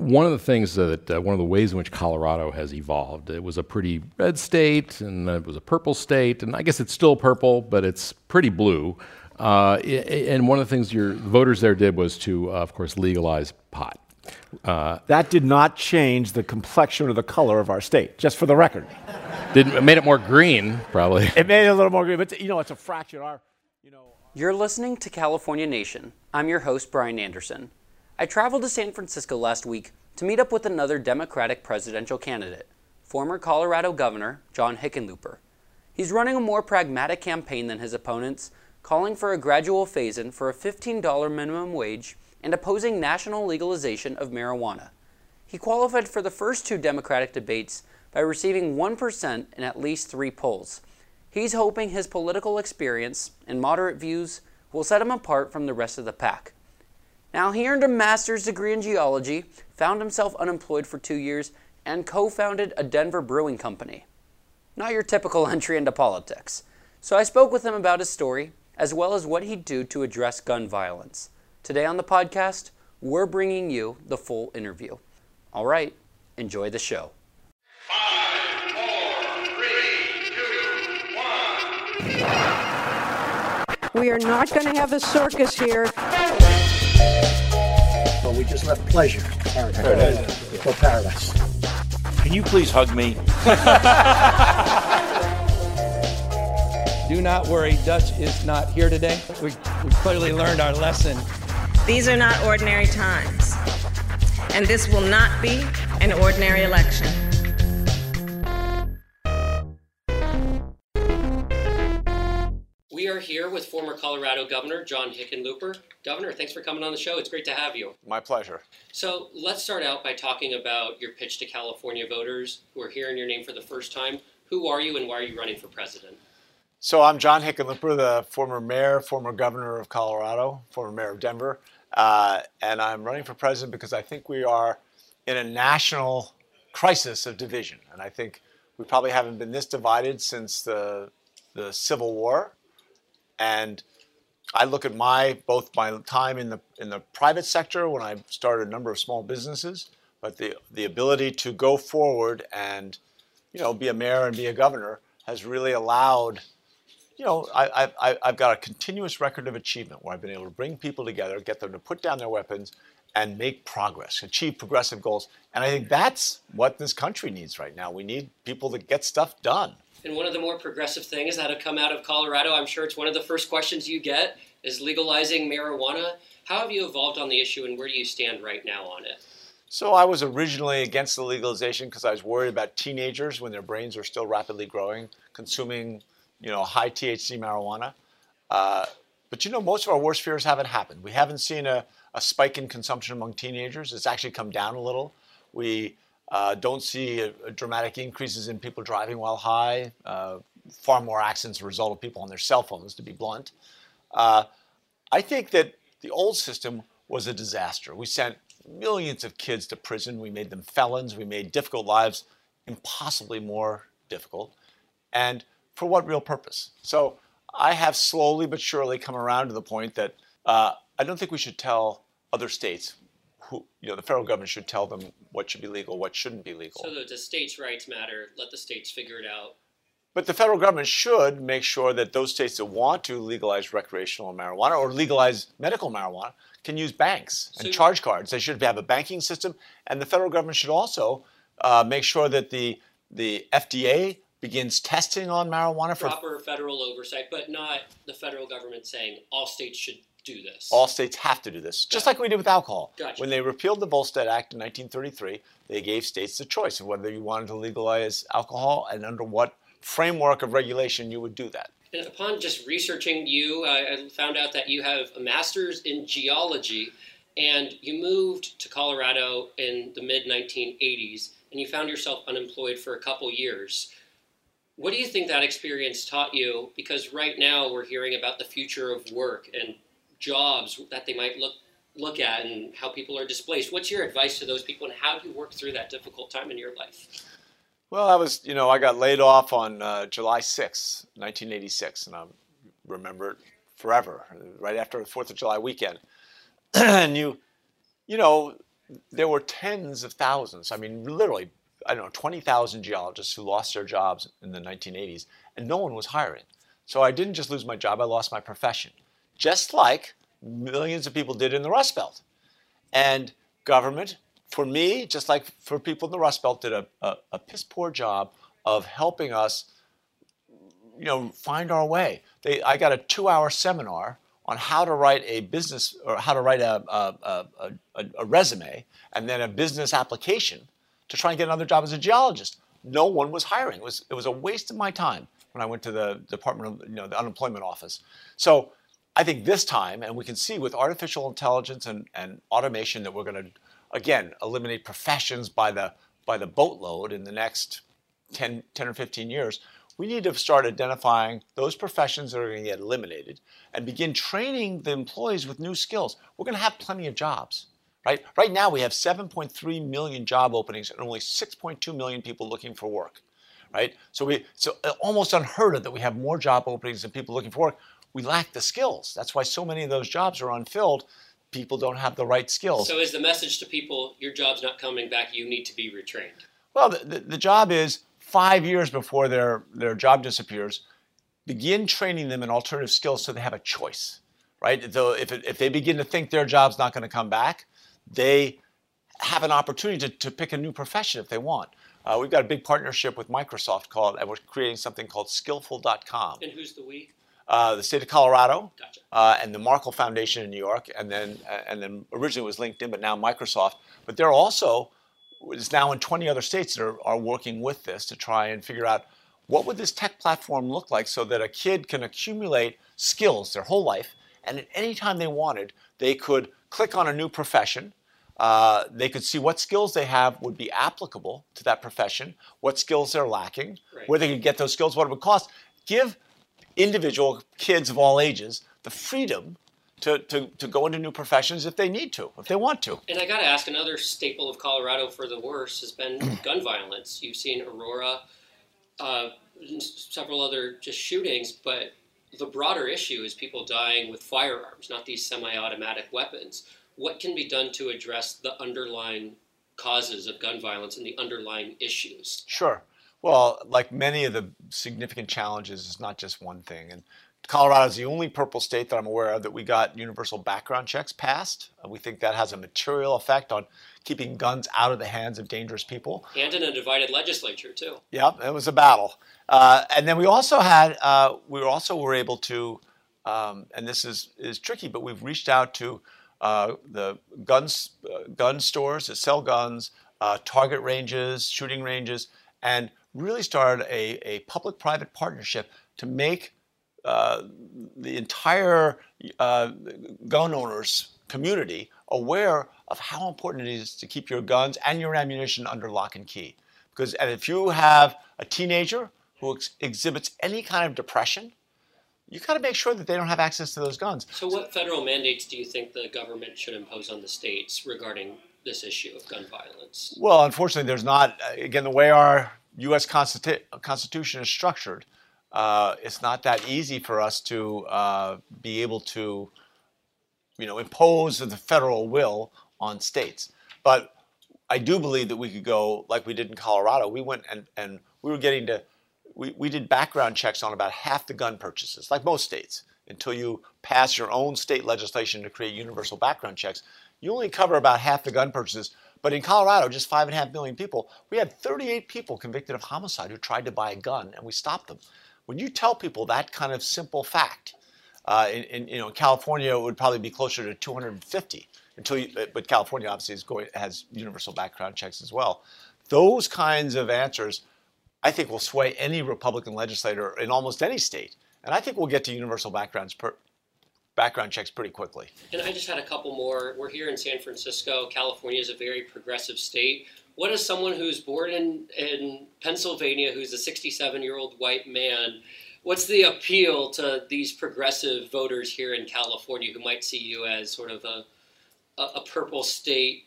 one of the things that uh, one of the ways in which Colorado has evolved, it was a pretty red state, and it was a purple state, and I guess it's still purple, but it's pretty blue. Uh, and one of the things your voters there did was to, uh, of course, legalize pot. Uh, that did not change the complexion or the color of our state, just for the record. Did it made it more green, probably. It made it a little more green, but you know, it's a fraction. Of our, you know. You're listening to California Nation. I'm your host, Bryan Anderson. I traveled to San Francisco last week to meet up with another Democratic presidential candidate, former Colorado Governor John Hickenlooper. He's running a more pragmatic campaign than his opponents, calling for a gradual phase in for a $15 minimum wage and opposing national legalization of marijuana. He qualified for the first two Democratic debates by receiving 1% in at least three polls. He's hoping his political experience and moderate views will set him apart from the rest of the pack. Now, he earned a master's degree in geology, found himself unemployed for two years, and co founded a Denver brewing company. Not your typical entry into politics. So I spoke with him about his story, as well as what he'd do to address gun violence. Today on the podcast, we're bringing you the full interview. All right, enjoy the show. We are not going to have a circus here we just left pleasure. Paradise. For paradise. Can you please hug me? Do not worry, Dutch is not here today. We, we clearly learned our lesson. These are not ordinary times, and this will not be an ordinary election. Are here with former Colorado Governor John Hickenlooper. Governor, thanks for coming on the show. It's great to have you. My pleasure. So let's start out by talking about your pitch to California voters who are hearing your name for the first time. Who are you and why are you running for president? So I'm John Hickenlooper, the former mayor, former governor of Colorado, former mayor of Denver, uh, and I'm running for president because I think we are in a national crisis of division, and I think we probably haven't been this divided since the the Civil War. And I look at my both my time in the in the private sector when I started a number of small businesses, but the the ability to go forward and you know be a mayor and be a governor has really allowed you know I, I I've got a continuous record of achievement where I've been able to bring people together, get them to put down their weapons, and make progress, achieve progressive goals. And I think that's what this country needs right now. We need people to get stuff done. And one of the more progressive things that have come out of Colorado, I'm sure it's one of the first questions you get, is legalizing marijuana. How have you evolved on the issue and where do you stand right now on it? So I was originally against the legalization because I was worried about teenagers when their brains are still rapidly growing, consuming, you know, high THC marijuana. Uh, but you know, most of our worst fears haven't happened. We haven't seen a, a spike in consumption among teenagers. It's actually come down a little. We uh, don't see a, a dramatic increases in people driving while high. Uh, far more accidents a result of people on their cell phones, to be blunt. Uh, I think that the old system was a disaster. We sent millions of kids to prison. We made them felons. We made difficult lives impossibly more difficult. And for what real purpose? So I have slowly but surely come around to the point that uh, I don't think we should tell other states who, you know, the federal government should tell them what should be legal, what shouldn't be legal. So the states' rights matter. Let the states figure it out. But the federal government should make sure that those states that want to legalize recreational marijuana or legalize medical marijuana can use banks and so, charge cards. They should have a banking system, and the federal government should also uh, make sure that the the FDA begins testing on marijuana for proper federal oversight, but not the federal government saying all states should do this. All states have to do this, just like we did with alcohol. Gotcha. When they repealed the Volstead Act in 1933, they gave states the choice of whether you wanted to legalize alcohol and under what framework of regulation you would do that. And upon just researching you, I found out that you have a master's in geology and you moved to Colorado in the mid 1980s and you found yourself unemployed for a couple years. What do you think that experience taught you? Because right now we're hearing about the future of work and jobs that they might look look at and how people are displaced. What's your advice to those people, and how do you work through that difficult time in your life? Well, I was, you know, I got laid off on uh, July 6, 1986, and I remember it forever, right after the Fourth of July weekend. and you, you know, there were tens of thousands. I mean, literally, I don't know, 20,000 geologists who lost their jobs in the 1980s, and no one was hiring. So I didn't just lose my job, I lost my profession, just like millions of people did in the Rust Belt. And government, for me, just like for people in the Rust Belt, did a, a, a piss poor job of helping us, you know, find our way. They, I got a two-hour seminar on how to write a business or how to write a, a, a, a, resume and then a business application to try and get another job as a geologist. No one was hiring. It was, it was a waste of my time when I went to the Department of, you know, the unemployment office. So I think this time, and we can see with artificial intelligence and, and automation that we're going to, again, eliminate professions by the, by the boatload in the next 10, 10 or 15 years, we need to start identifying those professions that are going to get eliminated and begin training the employees with new skills. We're going to have plenty of jobs. Right? Right now, we have 7.3 million job openings and only 6.2 million people looking for work. Right? So we so uh, almost unheard of that we have more job openings than people looking for work. We lack the skills. That's why so many of those jobs are unfilled. People don't have the right skills. So is the message to people, your job's not coming back, you need to be retrained? Well, the, the, the job is five years before their, their job disappears, begin training them in alternative skills so they have a choice, right? So if, if they begin to think their job's not going to come back, they have an opportunity to, to pick a new profession if they want. Uh, we've got a big partnership with Microsoft called, and we're creating something called Skillful.com. And who's the we? Uh, the state of Colorado, gotcha. uh, and the Markle Foundation in New York, and then uh, and then originally it was LinkedIn, but now Microsoft. But they're also is now in 20 other states that are, are working with this to try and figure out what would this tech platform look like so that a kid can accumulate skills their whole life and at any time they wanted they could click on a new profession uh, they could see what skills they have would be applicable to that profession what skills they're lacking right. where they could get those skills what it would cost give individual kids of all ages the freedom to, to, to go into new professions if they need to, if they want to. And I got to ask another staple of Colorado for the worse has been gun violence. You've seen Aurora, uh, several other just shootings, but the broader issue is people dying with firearms, not these semi automatic weapons. What can be done to address the underlying causes of gun violence and the underlying issues? Sure. Well, like many of the significant challenges, it's not just one thing. And Colorado is the only purple state that I'm aware of that we got universal background checks passed. Uh, we think that has a material effect on keeping guns out of the hands of dangerous people. And in a divided legislature too. Yep, it was a battle. Uh, and then we also had, uh, we also were able to, um, and this is is tricky, but we've reached out to uh, the guns, uh, gun stores that sell guns, uh, target ranges, shooting ranges, and really started a, a public-private partnership to make uh, the entire uh, gun owners community aware of how important it is to keep your guns and your ammunition under lock and key. Because and if you have a teenager who ex- exhibits any kind of depression, you got to make sure that they don't have access to those guns. So, what federal mandates do you think the government should impose on the states regarding this issue of gun violence? Well, unfortunately, there's not. Again, the way our U.S. Constitu- Constitution is structured, uh, it's not that easy for us to uh, be able to, you know, impose the federal will on states. But I do believe that we could go like we did in Colorado. We went and, and we were getting to, we, we did background checks on about half the gun purchases, like most states. Until you pass your own state legislation to create universal background checks, you only cover about half the gun purchases. But in Colorado, just five and a half million people, we had 38 people convicted of homicide who tried to buy a gun, and we stopped them. When you tell people that kind of simple fact, uh, in, in, you know, California it would probably be closer to 250 until you, but California obviously is going, has universal background checks as well. Those kinds of answers, I think, will sway any Republican legislator in almost any state. And I think we'll get to universal backgrounds per, background checks pretty quickly. And I just had a couple more. We're here in San Francisco. California is a very progressive state what is someone who's born in, in Pennsylvania, who's a 67 year old white man, what's the appeal to these progressive voters here in California who might see you as sort of a, a, a purple state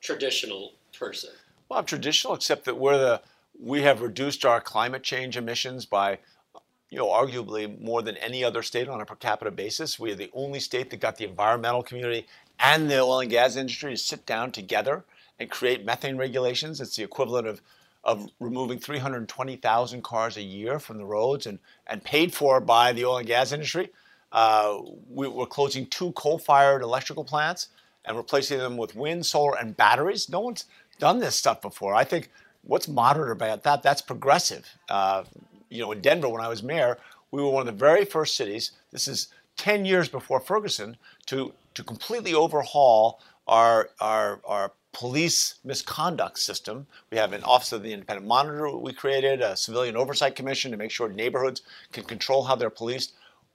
traditional person? Well, I'm traditional, except that we're the we have reduced our climate change emissions by you know, arguably more than any other state on a per capita basis. We are the only state that got the environmental community and the oil and gas industry to sit down together and create methane regulations. It's the equivalent of, of removing 320,000 cars a year from the roads and, and paid for by the oil and gas industry. Uh, we, we're closing two coal fired electrical plants and replacing them with wind, solar, and batteries. No one's done this stuff before. I think what's moderate about that? That's progressive. Uh, you know, in Denver, when I was mayor, we were one of the very first cities. This is 10 years before Ferguson to to completely overhaul our our our police misconduct system. We have an Office of the Independent Monitor we created, a civilian oversight commission to make sure neighborhoods can control how they're policed.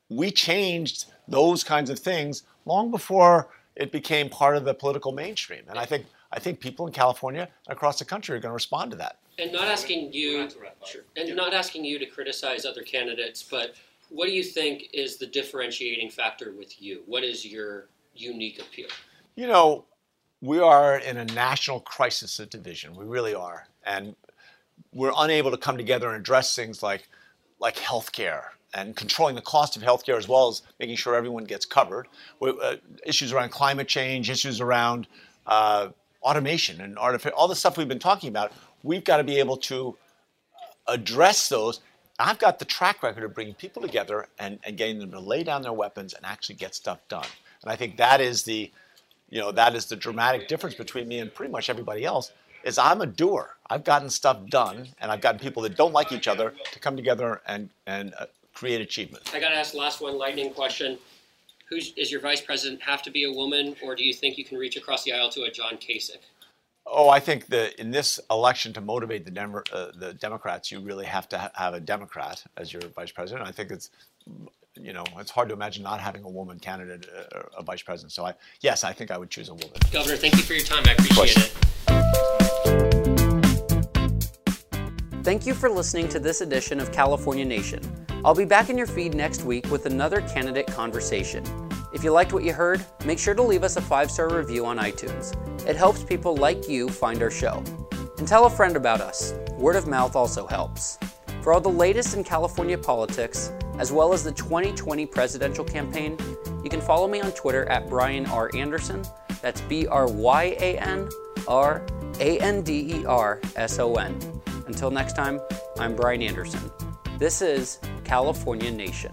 We changed those kinds of things long before it became part of the political mainstream. And I think I think people in California and across the country are going to respond to that. And not asking you, sure, and not asking you to criticize other candidates, but what do you think is the differentiating factor with you? What is your unique appeal? You know, we are in a national crisis of division. We really are, and we're unable to come together and address things like like healthcare and controlling the cost of healthcare as well as making sure everyone gets covered. Uh, issues around climate change, issues around uh, automation and artificial, all the stuff we've been talking about. We've got to be able to address those. I've got the track record of bringing people together and, and getting them to lay down their weapons and actually get stuff done. And I think that is the, you know, that is the dramatic difference between me and pretty much everybody else. Is I'm a doer. I've gotten stuff done, and I've gotten people that don't like each other to come together and and uh, create achievement. I got to ask last one lightning question. Who's, your vice president have to be a woman, or do you think you can reach across the aisle to a John Kasich? Oh, I think that in this election to motivate the, uh, the Democrats, you really have to ha- have a Democrat as your vice president. I think it's, you know, it's hard to imagine not having a woman candidate, uh, a vice president. So, I, yes, I think I would choose a woman. Governor, thank you for your time. I appreciate it. Thank you for listening to this edition of California Nation. I'll be back in your feed next week with another candidate conversation. If you liked what you heard, make sure to leave us a five star review on iTunes. It helps people like you find our show. And tell a friend about us. Word of mouth also helps. For all the latest in California politics, as well as the 2020 presidential campaign, you can follow me on Twitter at Bryan R. Anderson. That's B R Y A N R A N D E R S O N. Until next time, I'm Bryan Anderson. This is California Nation.